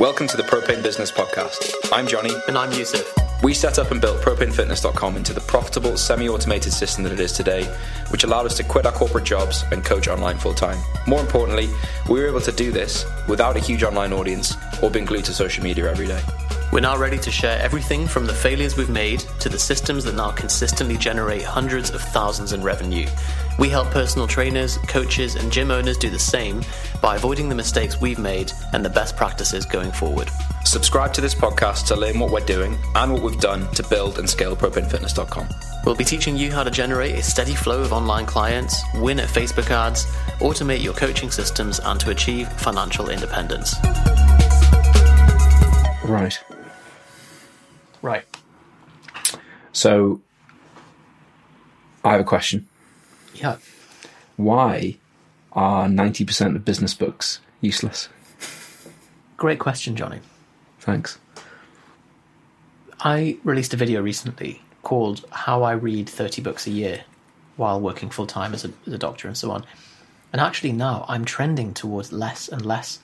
Welcome to the Propane Business Podcast. I'm Johnny. And I'm Yusuf. We set up and built propanefitness.com into the profitable, semi automated system that it is today, which allowed us to quit our corporate jobs and coach online full time. More importantly, we were able to do this without a huge online audience or being glued to social media every day. We're now ready to share everything from the failures we've made to the systems that now consistently generate hundreds of thousands in revenue. We help personal trainers, coaches, and gym owners do the same by avoiding the mistakes we've made and the best practices going forward. Subscribe to this podcast to learn what we're doing and what we've done to build and scale propanefitness.com. We'll be teaching you how to generate a steady flow of online clients, win at Facebook ads, automate your coaching systems, and to achieve financial independence. Right. Right. So, I have a question. Yeah. Why are 90% of business books useless? Great question, Johnny. Thanks. I released a video recently called How I Read 30 Books a Year while working full time as, as a, doctor and so on. And actually, now I'm trending towards less and less.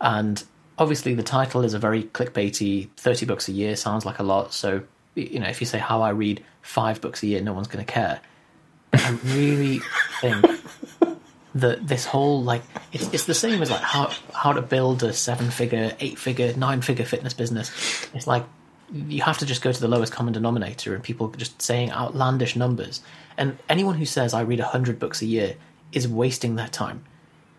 And obviously, the title is a very clickbaity 30 books a year sounds like a lot. So, you know, if you say How I Read five books a year, no one's going to care. I really think that this whole like it's it's the same as like how how to build a seven figure, eight figure, nine figure fitness business. It's like you have to just go to the lowest common denominator and people just saying outlandish numbers. And anyone who says I read hundred books a year is wasting their time.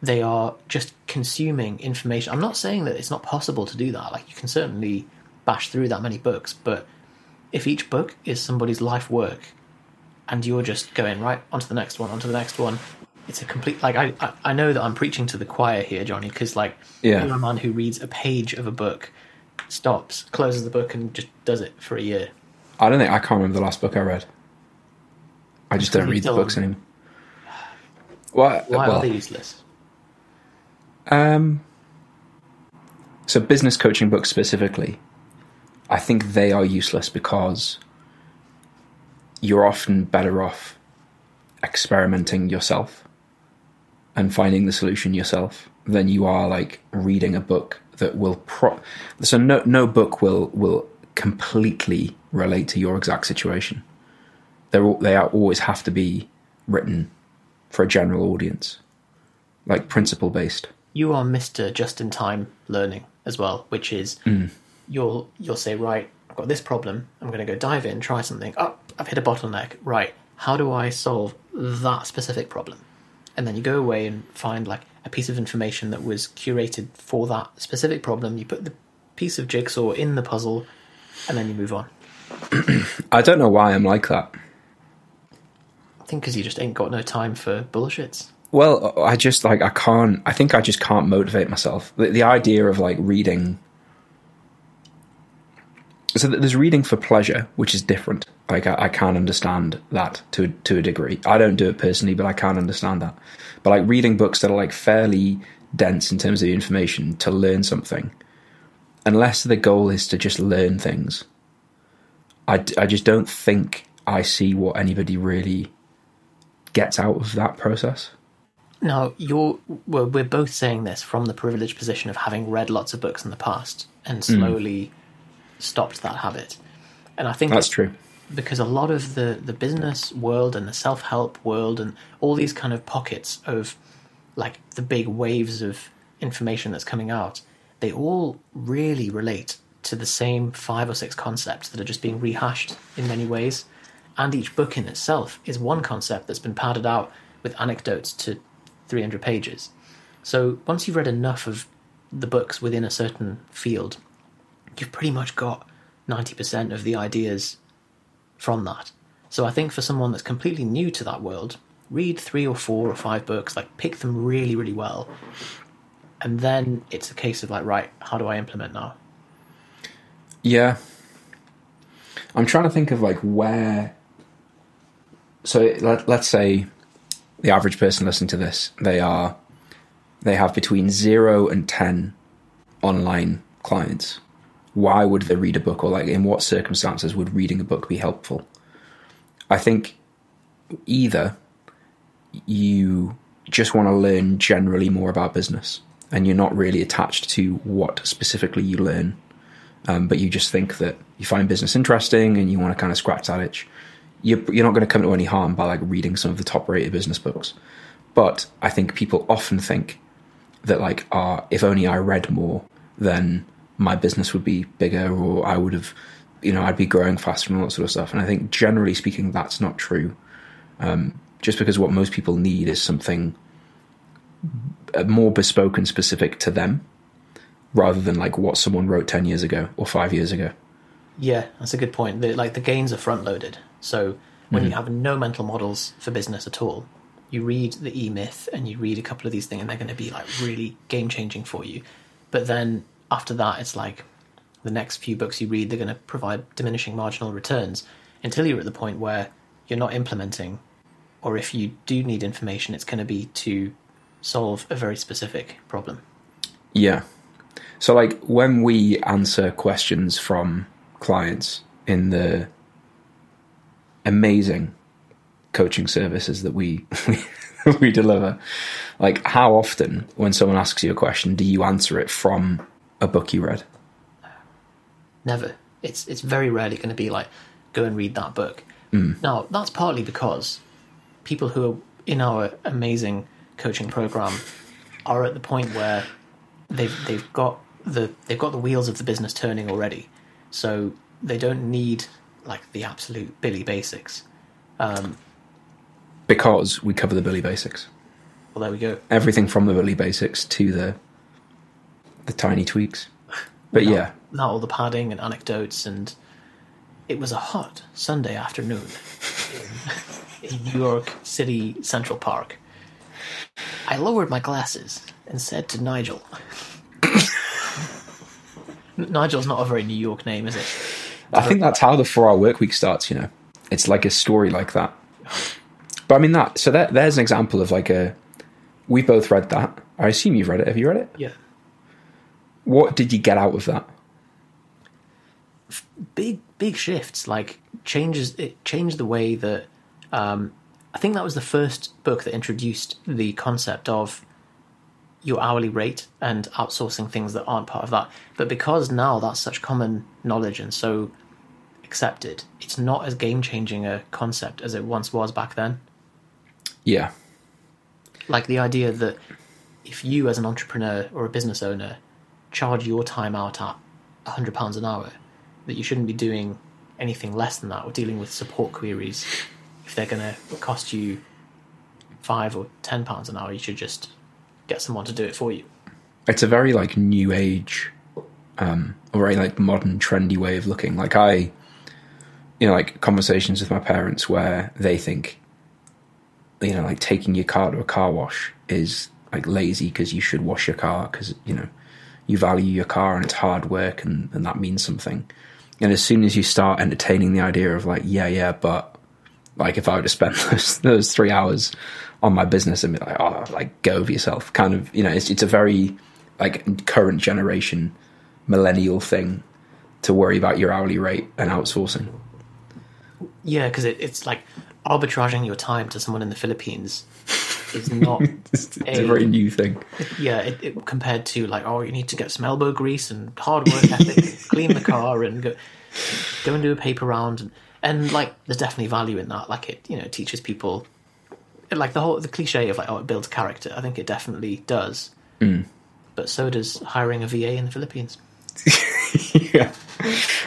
They are just consuming information. I'm not saying that it's not possible to do that. Like you can certainly bash through that many books, but if each book is somebody's life work and you're just going right onto the next one, onto the next one. It's a complete like I I, I know that I'm preaching to the choir here, Johnny, because like Yeah. you're a man who reads a page of a book, stops, closes the book, and just does it for a year. I don't think I can't remember the last book I read. I just don't read the books anymore. Well, Why well, are they useless? Um, so business coaching books specifically, I think they are useless because you're often better off experimenting yourself and finding the solution yourself than you are like reading a book that will pro so no no book will will completely relate to your exact situation they're all, they are always have to be written for a general audience like principle based You are Mister Just in Time Learning as well, which is mm. you'll you'll say right, I've got this problem. I'm going to go dive in, try something. Oh, I've hit a bottleneck. Right, how do I solve that specific problem? And then you go away and find like a piece of information that was curated for that specific problem. You put the piece of jigsaw in the puzzle, and then you move on. I don't know why I'm like that. I think because you just ain't got no time for bullshits. Well, I just like I can't. I think I just can't motivate myself. The, the idea of like reading. So that there's reading for pleasure, which is different. Like I, I can't understand that to to a degree. I don't do it personally, but I can't understand that. But like reading books that are like fairly dense in terms of the information to learn something, unless the goal is to just learn things, I, I just don't think I see what anybody really gets out of that process. Now, you're well, we're both saying this from the privileged position of having read lots of books in the past and hmm. slowly stopped that habit. And I think That's it's true. Because a lot of the the business world and the self help world and all these kind of pockets of like the big waves of information that's coming out, they all really relate to the same five or six concepts that are just being rehashed in many ways. And each book in itself is one concept that's been padded out with anecdotes to 300 pages. So once you've read enough of the books within a certain field, you've pretty much got 90% of the ideas from that. So I think for someone that's completely new to that world, read three or four or five books, like pick them really, really well. And then it's a case of like, right, how do I implement now? Yeah. I'm trying to think of like where. So let, let's say the average person listening to this, they are, they have between zero and 10 online clients. Why would they read a book or like in what circumstances would reading a book be helpful? I think either you just want to learn generally more about business and you're not really attached to what specifically you learn, um, but you just think that you find business interesting and you want to kind of scratch that itch, you're, you're not going to come to any harm by like reading some of the top rated business books. But I think people often think that like, ah, if only I read more, then my business would be bigger, or I would have, you know, I'd be growing faster and all that sort of stuff. And I think generally speaking, that's not true. Um, just because what most people need is something uh, more bespoke and specific to them, rather than like what someone wrote ten years ago or five years ago. Yeah, that's a good point. The, like the gains are front loaded. So when you have no mental models for business at all, you read the E Myth and you read a couple of these things, and they're going to be like really game changing for you. But then after that, it's like the next few books you read, they're going to provide diminishing marginal returns until you're at the point where you're not implementing, or if you do need information, it's going to be to solve a very specific problem. Yeah. So, like, when we answer questions from clients in the amazing coaching services that we we deliver, like, how often, when someone asks you a question, do you answer it from a book you read? Never. It's it's very rarely going to be like go and read that book. Now that's partly because people who are in our amazing coaching program are at the point where they've they've got the they've got the wheels of the business turning already, so they don't need like the absolute Billy basics. Um, Because we cover the Billy basics. Well, there we go. Everything from the Billy basics to the the tiny tweaks. But yeah, Not all the padding and anecdotes, and it was a hot Sunday afternoon in, in New York City Central Park. I lowered my glasses and said to Nigel. Nigel's not a very New York name, is it? I think that's how the four hour work week starts, you know. It's like a story like that. But I mean that so that there's an example of like a we both read that. I assume you've read it. Have you read it? Yeah. What did you get out of that? big big shifts like changes it changed the way that um, i think that was the first book that introduced the concept of your hourly rate and outsourcing things that aren't part of that but because now that's such common knowledge and so accepted it's not as game changing a concept as it once was back then Yeah. like the idea that if you as an entrepreneur or a business owner charge your time out at £100 an hour that you shouldn't be doing anything less than that. Or dealing with support queries. If they're going to cost you five or ten pounds an hour you should just get someone to do it for you. It's a very like new age, um, a very like modern, trendy way of looking. Like I, you know, like conversations with my parents where they think, you know, like taking your car to a car wash is like lazy because you should wash your car because you know you value your car and it's hard work and, and that means something. And as soon as you start entertaining the idea of like, yeah, yeah, but like if I were to spend those, those three hours on my business and be like, oh, like go over yourself, kind of, you know, it's it's a very like current generation millennial thing to worry about your hourly rate and outsourcing. yeah because it, it's like arbitraging your time to someone in the philippines is not It's, it's a very new thing. yeah, it, it, compared to like, oh, you need to get some elbow grease and hard work ethic, clean the car, and go go and do a paper round, and, and like, there's definitely value in that. Like, it you know teaches people, like the whole the cliche of like, oh, it builds character. I think it definitely does, hmm. but so does hiring a VA in the Philippines. yeah.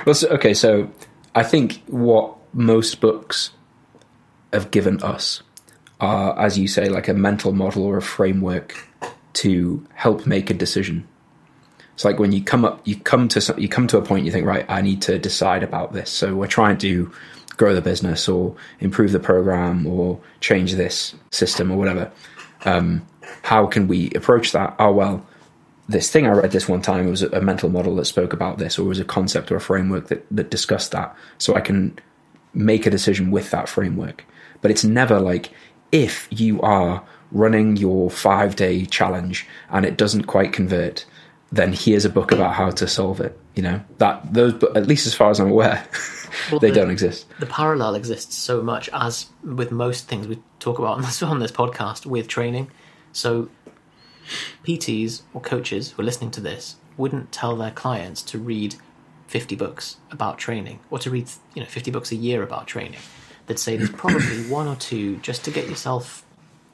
Well, so, okay, so I think what most books have given us are, as you say, like a mental model or a framework to help make a decision. It's like when you come up, you come to some, you come to a point, you think, right, I need to decide about this. So we're trying to grow the business or improve the program or change this system or whatever. Um, how can we approach that? Oh well, this thing I read this one time was a mental model that spoke about this, or was a concept or a framework that, that discussed that. So I can make a decision with that framework. But it's never like if you are running your five day challenge and it doesn't quite convert, then here's a book about how to solve it. You know that those, but at least as far as I'm aware, Well, they the- don't exist. the parallel exists so much as with most things we talk about on this on this podcast with training. So PTs or coaches who are listening to this wouldn't tell their clients to read 50 books about training or to read you know 50 books a year about training. They'd say there's probably one or two just to get yourself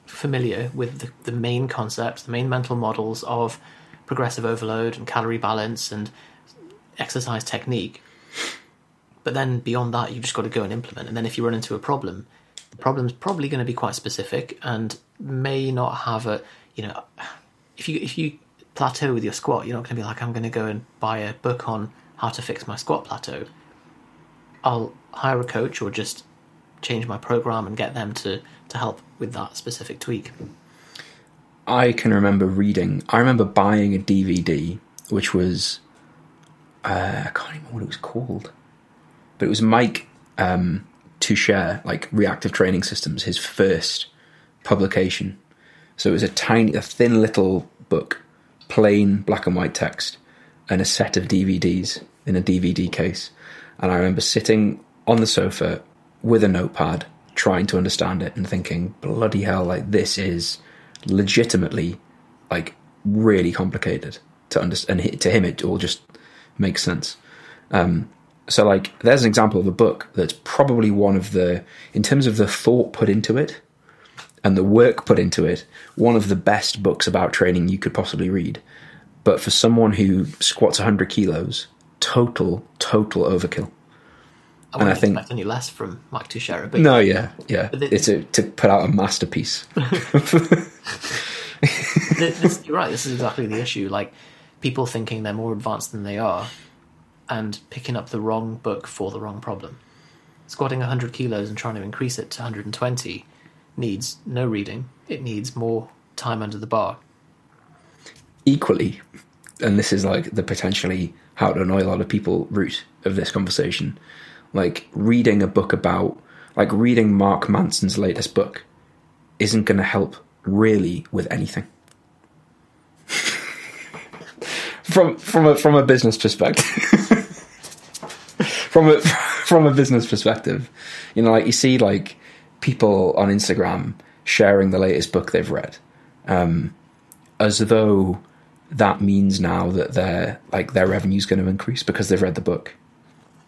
familiar with the, the main concepts, the main mental models of progressive overload and calorie balance and exercise technique. But then beyond that, you've just got to go and implement. And then if you run into a problem, the problem's probably going to be quite specific and may not have a, you know, if you if you plateau with your squat, you're not going to be like, I'm going to go and buy a book on how to fix my squat plateau. I'll hire a coach or just change my program and get them to to help with that specific tweak. I can remember reading. I remember buying a DVD, which was uh, I can't remember what it was called, but it was Mike um, Tuchscherer, like Reactive Training Systems, his first publication. So it was a tiny, a thin little book, plain black and white text, and a set of DVDs in a DVD case. And I remember sitting on the sofa with a notepad, trying to understand it and thinking, bloody hell, like this is legitimately like really complicated to understand. And to him, it all just makes sense. Um, so, like, there's an example of a book that's probably one of the, in terms of the thought put into it and the work put into it, one of the best books about training you could possibly read. But for someone who squats 100 kilos, total, total overkill. I wouldn't I think, expect any less from Mike Tuchscherer. But no, yeah, yeah. it's a, to put out a masterpiece. this, you're right. This is exactly the issue. Like people thinking they're more advanced than they are, and picking up the wrong book for the wrong problem. Squatting 100 kilos and trying to increase it to 120 needs no reading. It needs more time under the bar. Equally, and this is like the potentially how to annoy a lot of people route of this conversation. Like reading a book about, like reading Mark Manson's latest book, isn't going to help really with anything. from from a from a business perspective. from a from a business perspective, you know, like you see like people on Instagram sharing the latest book they've read, um, as though that means now that their like their revenue is going to increase because they've read the book.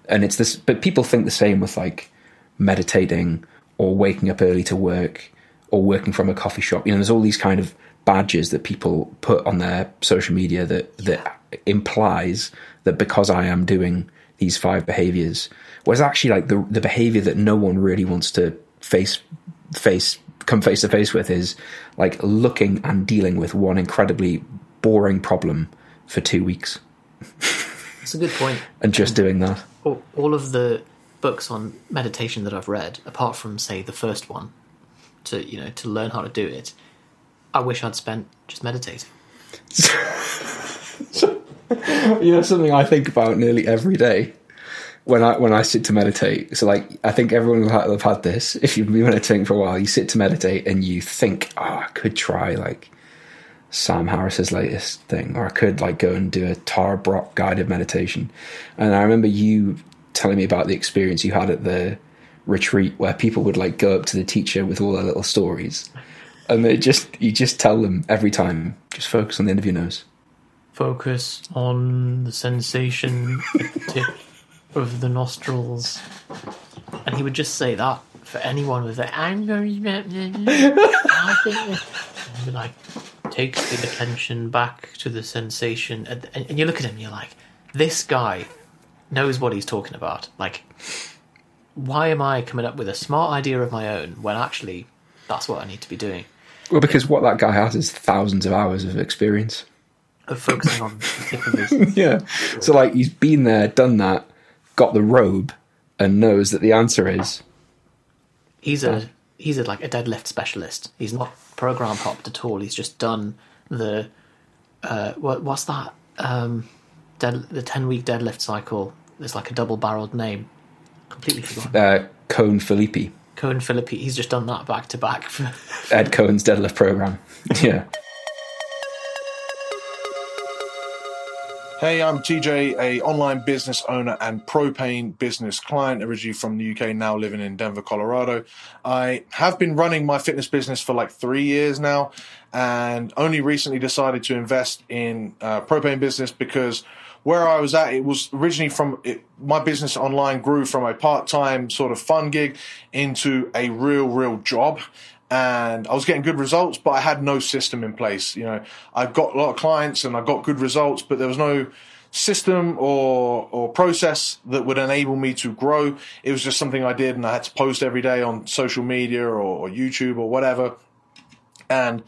And it's this, but people think the same with like meditating or waking up early to work or working from a coffee shop. You know, there's all these kind of badges that people put on their social media that that implies that because I am doing these five behaviors, whereas actually like the the behavior that no one really wants to face face come face to face with is like looking and dealing with one incredibly boring problem for two weeks. That's a good point. and just doing that. All of the books on meditation that I've read, apart from say the first one, to you know to learn how to do it, I wish I'd spent just meditating. you know something I think about nearly every day when I when I sit to meditate. So like I think everyone will have had this. If you've been meditating for a while, you sit to meditate and you think, oh, I could try like Sam Harris's latest thing, or I could like go and do a Tara Brach guided meditation. And I remember you telling me about the experience you had at the retreat where people would like go up to the teacher with all their little stories. And they just you just tell them every time, just focus on the end of your nose. Focus on the sensation tip of the nostrils. And he would just say that for anyone with it. I'm going to be like, take the attention back to the sensation. And, and you look at him, you're like, this guy knows what he's talking about. Like, why am I coming up with a smart idea of my own when actually that's what I need to be doing? Well, because what that guy has is thousands of hours of experience. Of focusing on the tip of his. yeah. So, like, he's been there, done that, got the robe, and knows that the answer is. He's a he's a, like a deadlift specialist. He's not program hopped at all. He's just done the uh, what what's that um, dead, the ten week deadlift cycle. There's like a double barreled name. Completely forgotten. Uh, Coan-Phillipi. Coan Phillipi. He's just done that back to back. Ed Coan's deadlift program. Yeah. Hey, I'm TJ, a online business owner and propane business client, originally from the UK, now living in Denver, Colorado. I have been running my fitness business for like three years now, and only recently decided to invest in uh, propane business because where I was at, it was originally from it, my business online grew from a part time sort of fun gig into a real, real job and I was getting good results, but I had no system in place. You know, I've got a lot of clients and I got good results, but there was no system or or process that would enable me to grow. It was just something I did, and I had to post every day on social media or, or YouTube or whatever, and.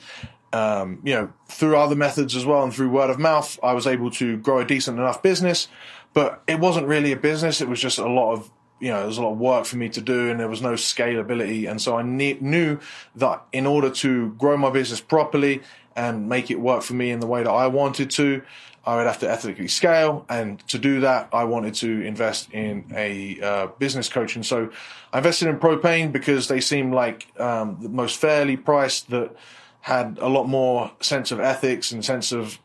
Um, you know, through other methods as well and through word of mouth, I was able to grow a decent enough business, but it wasn't really a business. It was just a lot of you know, there was a lot of work for me to do and there was no scalability. And so I ne- knew that in order to grow my business properly and make it work for me in the way that I wanted to, I would have to ethically scale. And to do that, I wanted to invest in a uh, business coach. And so I invested in Propane because they seemed like um, the most fairly priced that had a lot more sense of ethics and sense of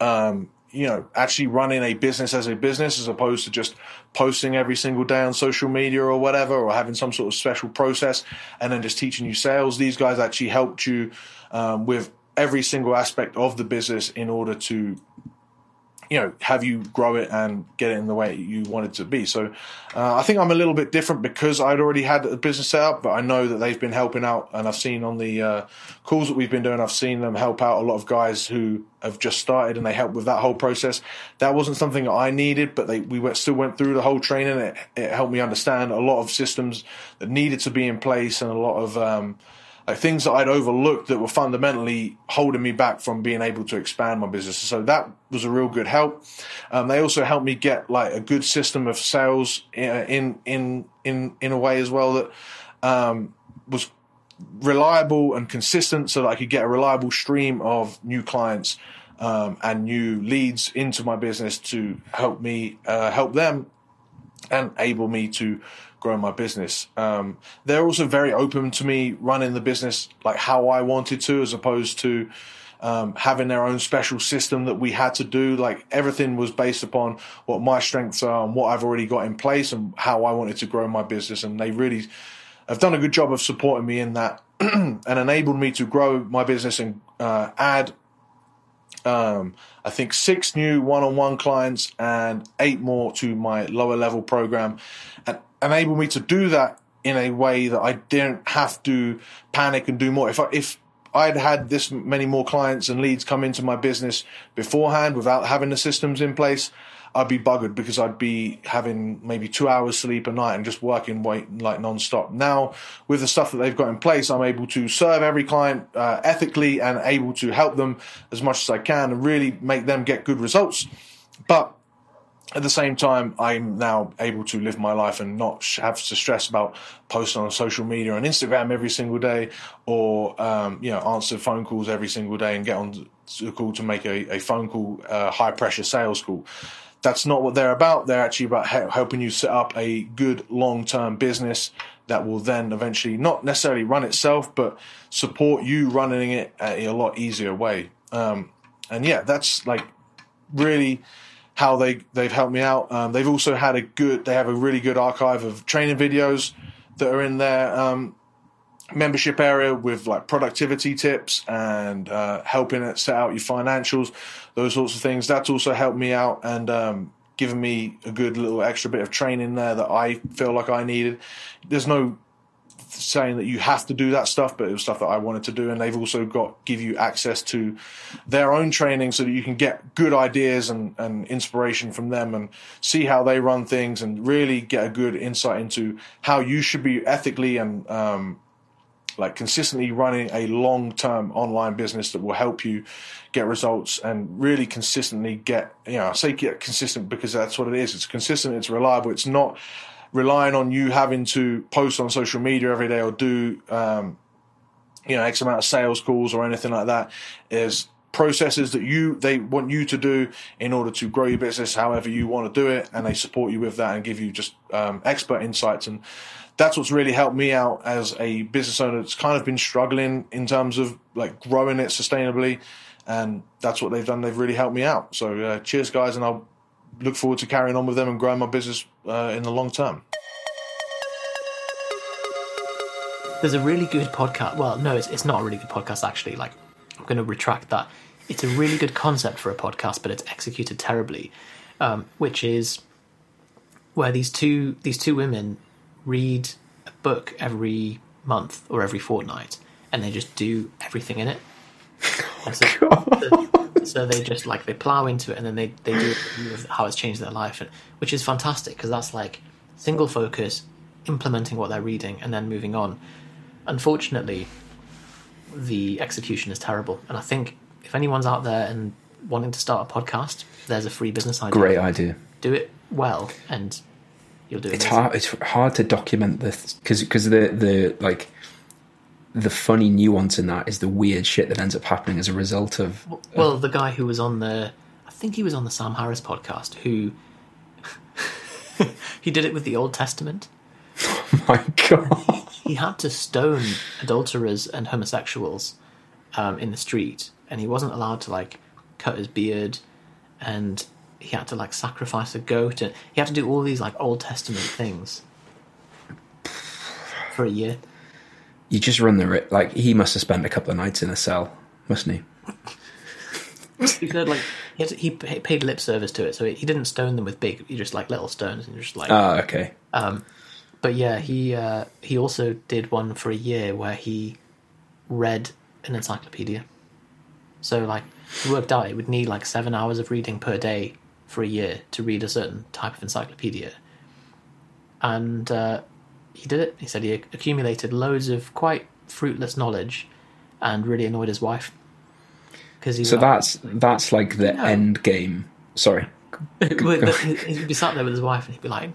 um, you know, actually running a business as a business as opposed to just posting every single day on social media or whatever, or having some sort of special process and then just teaching you sales. These guys actually helped you um, with every single aspect of the business in order to you know, have you grow it and get it in the way you want it to be. So uh, I think I'm a little bit different because I'd already had a business set up, but I know that they've been helping out, and I've seen on the uh, calls that we've been doing, I've seen them help out a lot of guys who have just started, and they help with that whole process. That wasn't something that I needed, but they we went, still went through the whole training. It, it helped me understand a lot of systems that needed to be in place and a lot of um, like things that I'd overlooked that were fundamentally holding me back from being able to expand my business. So that was a real good help. Um, they also helped me get like a good system of sales in in in in a way as well that um, was reliable and consistent, so that I could get a reliable stream of new clients. Um, and new leads into my business to help me uh, help them and able me to grow my business. Um, they're also very open to me running the business like how I wanted to, as opposed to um, having their own special system that we had to do. Like everything was based upon what my strengths are and what I've already got in place and how I wanted to grow my business. And they really have done a good job of supporting me in that and enabled me to grow my business and uh, add um, I think six new one-on-one clients and eight more to my lower level program, and enable me to do that in a way that I didn't have to panic and do more. If I, if I'd had this many more clients and leads come into my business beforehand without having the systems in place, I'd be buggered because I'd be having maybe two hours sleep a night and just working like non-stop. Now, with the stuff that they've got in place, I'm able to serve every client uh, ethically and able to help them as much as I can and really make them get good results. But at the same time, I'm now able to live my life and not have to stress about posting on social media and Instagram every single day, or um, you know answer phone calls every single day and get on a call to make a, a phone call, uh, high pressure sales call that's not what they're about. They're actually about helping you set up a good long term business that will then eventually not necessarily run itself, but support you running it a lot easier way. Um, and yeah, that's like really how they they've helped me out. Um, they've also had a good, they have a really good archive of training videos that are in their Um, membership area with like productivity tips and uh, helping it set out your financials, those sorts of things. That's also helped me out and um, given me a good little extra bit of training there that I feel like I needed. There's no saying that you have to do that stuff, but it was stuff that I wanted to do. And they've also got give you access to their own training so that you can get good ideas and, and inspiration from them and see how they run things and really get a good insight into how you should be ethically and um, like consistently running a long term online business that will help you get results and really consistently get, you know, I say get consistent because that's what it is. It's consistent, it's reliable, it's not relying on you having to post on social media every day or do, um, you know, X amount of sales calls or anything like that. Is processes that you they want you to do in order to grow your business however you want to do it and they support you with that and give you just um, expert insights and that's what's really helped me out as a business owner that's kind of been struggling in terms of like growing it sustainably and that's what they've done. They've really helped me out. So uh, cheers, guys, and I'll look forward to carrying on with them and growing my business uh, in the long term. There's a really good podcast. Well, no, it's, it's not a really good podcast, actually. Like, I'm going to retract that. It's a really good concept for a podcast, but it's executed terribly, um, which is where these two these two women read a book every month or every fortnight, and they just do everything in it. So, so they just like they plow into it, and then they they do how it's changed their life, and, which is fantastic because that's like single focus, implementing what they're reading, and then moving on. Unfortunately, the execution is terrible, and I think if anyone's out there and wanting to start a podcast, there's a free business idea. Great idea. Do it well, and you'll do it. It's hard. It's hard to document this because because the the like the funny nuance in that is the weird shit that ends up happening as a result of. Well, the guy who was on the, I think he was on the Sam Harris podcast, who he did it with the Old Testament. Oh my god! He had to stone adulterers and homosexuals um, in the street, and he wasn't allowed to like cut his beard, and he had to like sacrifice a goat, and he had to do all these like Old Testament things for a year. You just run the ri- like he must have spent a couple of nights in a cell, mustn't he? He said like he, to, he paid lip service to it, so he didn't stone them with big, just like little stones, and just like Ah, okay. But yeah, he uh, he also did one for a year where he read an encyclopedia. So like he worked out it would need like seven hours of reading per day for a year to read a certain type of encyclopedia. And uh, he did it. He said he accumulated loads of quite fruitless knowledge, and really annoyed his wife. Because he So that's that's like the No. end game. Sorry. He'd be sat there with his wife and he'd be like,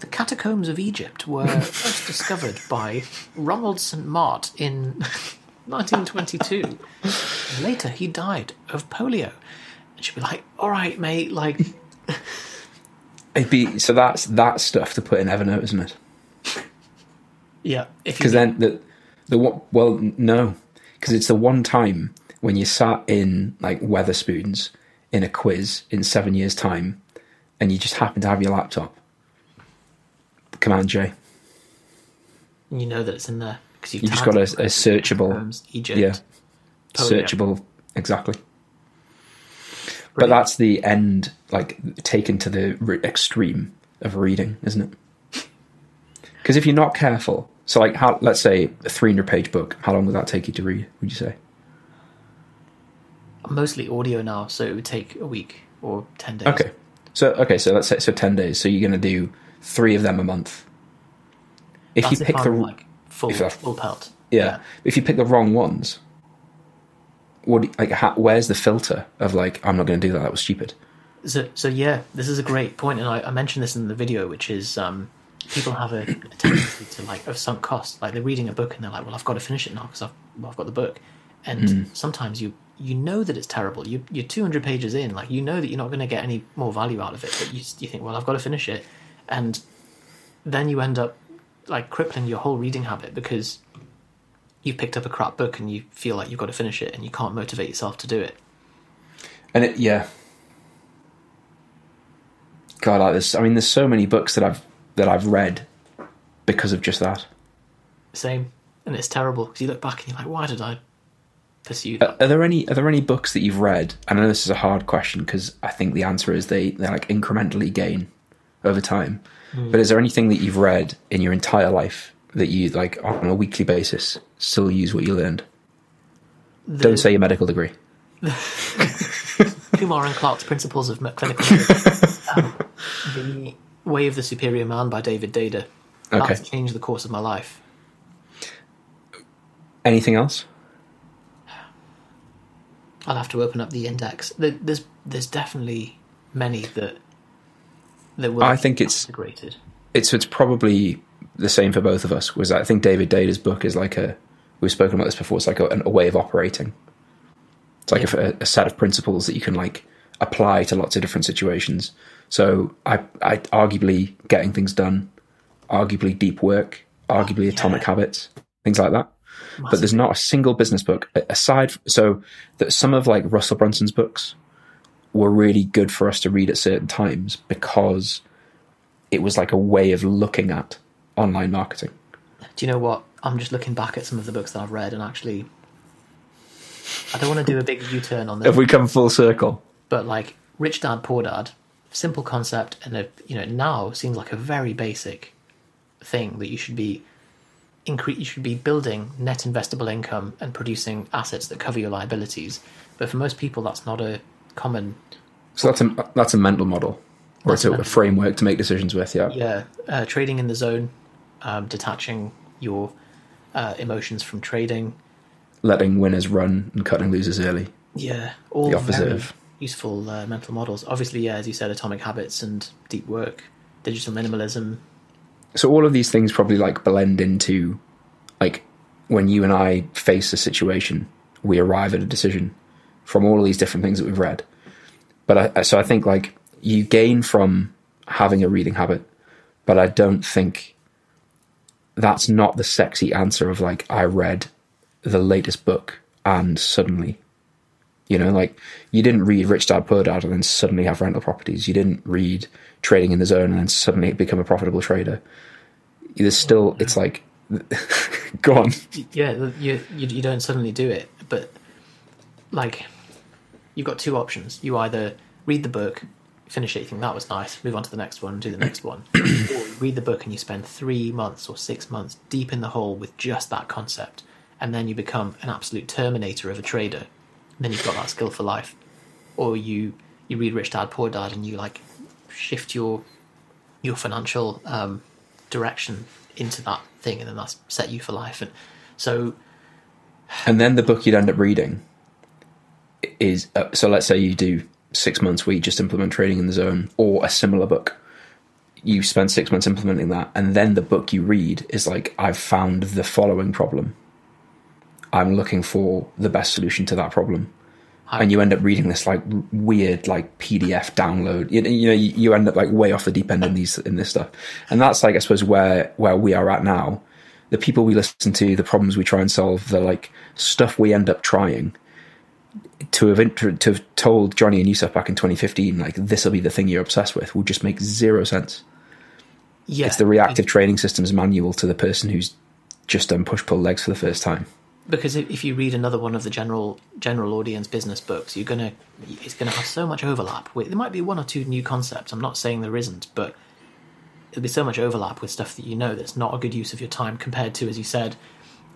The catacombs of Egypt were first discovered by Ronald St. Mart in 1922. Later, he died of polio. And she'd be like, All right, mate, like, It'd be so that's that stuff to put in Evernote, isn't it? Yeah. Because then the the well no, because it's the one time when you sat in like Wetherspoons in a quiz in seven years' time, and you just happen to have your laptop. Command J. you know that it's in there. Because You just got a, a searchable, Catacombs, Egypt. yeah, oh, polio. searchable exactly. But Brilliant. that's the end, like taken to the re- extreme of reading, isn't it? Because if you're not careful, so like, how, let's say a 300 page book, how long would that take you to read? Would you say? Mostly audio now, so it would take a week or 10 days. Okay, so okay, so let's say so 10 days. So you're going to do three of them a month. If That's you if pick the I'm, like, full, full pelt. yeah, if you pick the wrong ones, what like how, where's the filter of like I'm not going to do that? That was stupid. So, so yeah, this is a great point, and I, I mentioned this in the video, which is um, people have a, a tendency to like of sunk cost. Like they're reading a book and they're like, "Well, I've got to finish it now because I've well, I've got the book." And hmm. sometimes you you know that it's terrible. You you're 200 pages in, like you know that you're not going to get any more value out of it, but you you think, "Well, I've got to finish it," and then you end up like crippling your whole reading habit because you've picked up a crap book and you feel like you've got to finish it and you can't motivate yourself to do it. And it, yeah, God, like this. I mean, there's so many books that I've that I've read because of just that. Same, and it's terrible because you look back and you're like, "Why did I pursue Are, that?" are there any Are there any books that you've read? And I know this is a hard question because I think the answer is they they like incrementally gain over time. But is there anything that you've read in your entire life that you like on a weekly basis still use what you learned? The- Don't say your medical degree. Kumar and Clark's Principles of Clinical um, The Way of the Superior Man by David Deida. Okay. That's changed the course of my life. Anything else? I'll have to open up the index. There's there's definitely many that that will I think it's- integrated. it's it's probably the same for both of us. Was I think David Deida's book is like a we've spoken about this before. It's like a, a way of operating. It's like a, a set of principles that you can like apply to lots of different situations. So I, I arguably getting things done, arguably deep work, arguably atomic habits, things like that. but there's not a single business book aside. So that some of like Russell Brunson's books were really good for us to read at certain times because it was like a way of looking at online marketing. Do you know what? I'm just looking back at some of the books that I've read, and actually, I don't want to do a big U-turn on this, If we come full circle, but like Rich Dad Poor Dad, simple concept, and a, you know now seems like a very basic thing that you should be incre- you should be building net investable income and producing assets that cover your liabilities. But for most people, that's not a common so that's a that's a mental model or it's a a, framework to make decisions with. Yeah. yeah uh, trading in the zone, um, detaching your uh, emotions from trading. letting winners run and cutting losers early. Yeah, all The opposite very of- useful uh, mental models. Obviously, yeah, as you said, atomic habits and deep work, digital minimalism. So all of these things probably like blend into like when you and I face a situation, we arrive at a decision from all of these different things that we've read. But I, so I think like you gain from having a reading habit, but I don't think that's not the sexy answer of like I read the latest book and suddenly you know like you didn't read Rich Dad Poor Dad and then suddenly have rental properties. You didn't read Trading in the Zone and then suddenly become a profitable trader. There's still it's like go on. Yeah, you, you you don't suddenly do it, but like you've got two options. You either read the book, finish it, you think that was nice, move on to the next one, do the next one, or you read the book and you spend three months or six months deep in the hole with just that concept, and then you become an absolute terminator of a trader. Then you've got that skill for life. Or you you read Rich Dad Poor Dad and you like shift your your financial um, direction into that thing, and then that's set you for life. And so And then the book you'd end up reading is uh, so. Let's say you do six months where you just implement trading in the zone, or a similar book. You spend six months implementing that, and then the book you read is like, I've found the following problem. I'm looking for the best solution to that problem, and you end up reading this like weird like PDF download. You, you know, you, end up like way off the deep end in these in this stuff, and that's like I suppose where where we are at now. The people we listen to, the problems we try and solve, the like stuff we end up trying to have intro- to have told Johnny and Yusuf back in 2015, like this will be the thing you're obsessed with, would just make zero sense. yeah, It's the reactive training systems manual to the person who's just done push pull legs for the first time. Because if, you read another one of the general general audience business books, you're gonna it's gonna have so much overlap. With, there might be one or two new concepts. I'm not saying there isn't, but there'll be so much overlap with stuff that you know that's not a good use of your time compared to, as you said,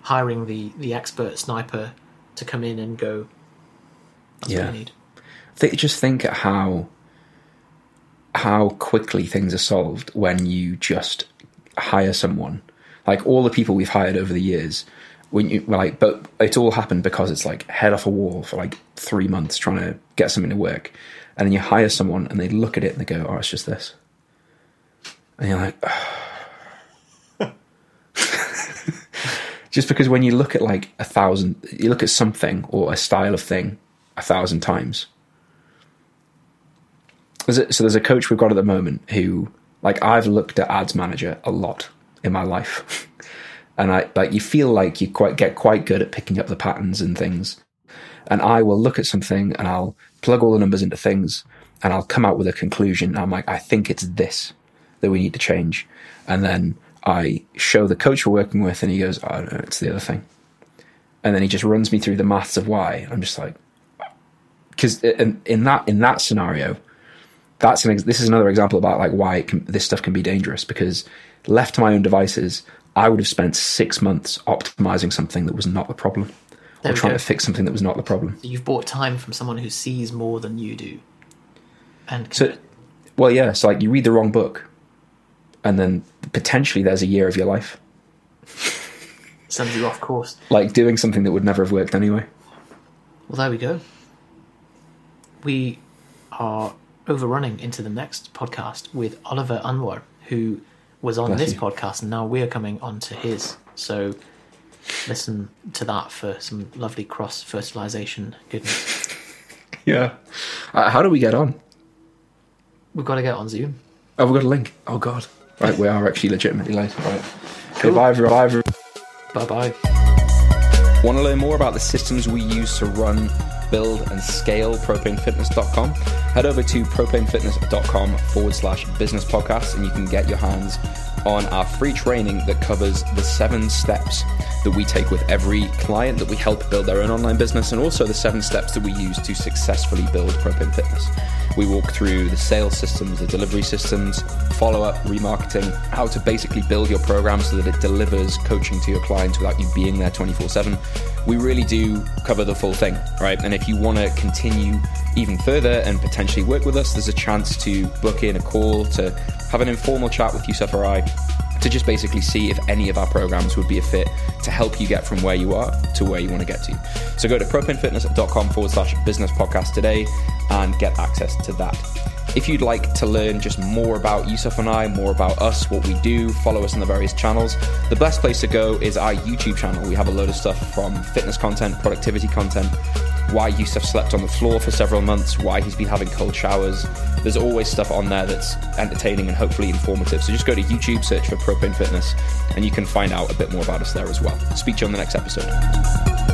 hiring the the expert sniper to come in and go. That's Yeah. what you need. They just think at how how quickly things are solved when you just hire someone. Like all the people we've hired over the years, when you like, but it all happened because it's like head off a wall for like three months trying to get something to work, and then you hire someone and they look at it and they go, "Oh, it's just this," and you're like. just because when you look at like a thousand, you look at something or a style of thing a thousand times. So there's a coach we've got at the moment who, like, I've looked at Ads Manager a lot in my life, and I like you feel like you quite get quite good at picking up the patterns and things. And I will look at something and I'll plug all the numbers into things and I'll come out with a conclusion. I'm like, I think it's this that we need to change, and then I show the coach we're working with, and he goes, "Oh no, it's the other thing." And then he just runs me through the maths of why. I'm just like, because in, in that in that scenario, that's an this is another example about like why can, this stuff can be dangerous. Because left to my own devices, I would have spent six months optimizing something that was not the problem, There or trying go. to fix something that was not the problem. You've bought time from someone who sees more than you do, and So, well, yeah. So like you read the wrong book, and then potentially there's a year of your life sends you off course. like doing something that would never have worked anyway. Well, there we go. We are overrunning into the next podcast with Oliver Anwar, who was on Bless this you. podcast, and now we're coming on to his. So listen to that for some lovely cross fertilization goodness. Yeah. Uh, how do we get on? We've got to get on Zoom. Oh, we've got a link. Oh God. Right, we are actually legitimately late. Right. Okay, bye. Bye everyone. Bye bye. Want to learn more about the systems we use to run, build, and scale propanefitness.com? Head over to propanefitness.com forward slash business podcast and you can get your hands on our free training that covers the seven steps that we take with every client that we help build their own online business and also the seven steps that we use to successfully build Propane Fitness. We walk through the sales systems, the delivery systems, follow up, remarketing, how to basically build your program so that it delivers coaching to your clients without you being there 24 7. We really do cover the full thing, right? And if you want to continue even further and potentially work with us, there's a chance to book in a call to have an informal chat with Yusuf or I to just basically see if any of our programs would be a fit to help you get from where you are to where you want to get to. So go to propanefitness.com forward slash business podcast today and get access to that. If you'd like to learn just more about Yusuf and I, more about us, what we do, follow us on the various channels, the best place to go is our YouTube channel. We have a load of stuff from fitness content, productivity content, why Yusuf slept on the floor for several months, why he's been having cold showers. There's always stuff on there that's entertaining and hopefully informative. So just go to YouTube, search for Propane Fitness, and you can find out a bit more about us there as well. Speak to you on the next episode.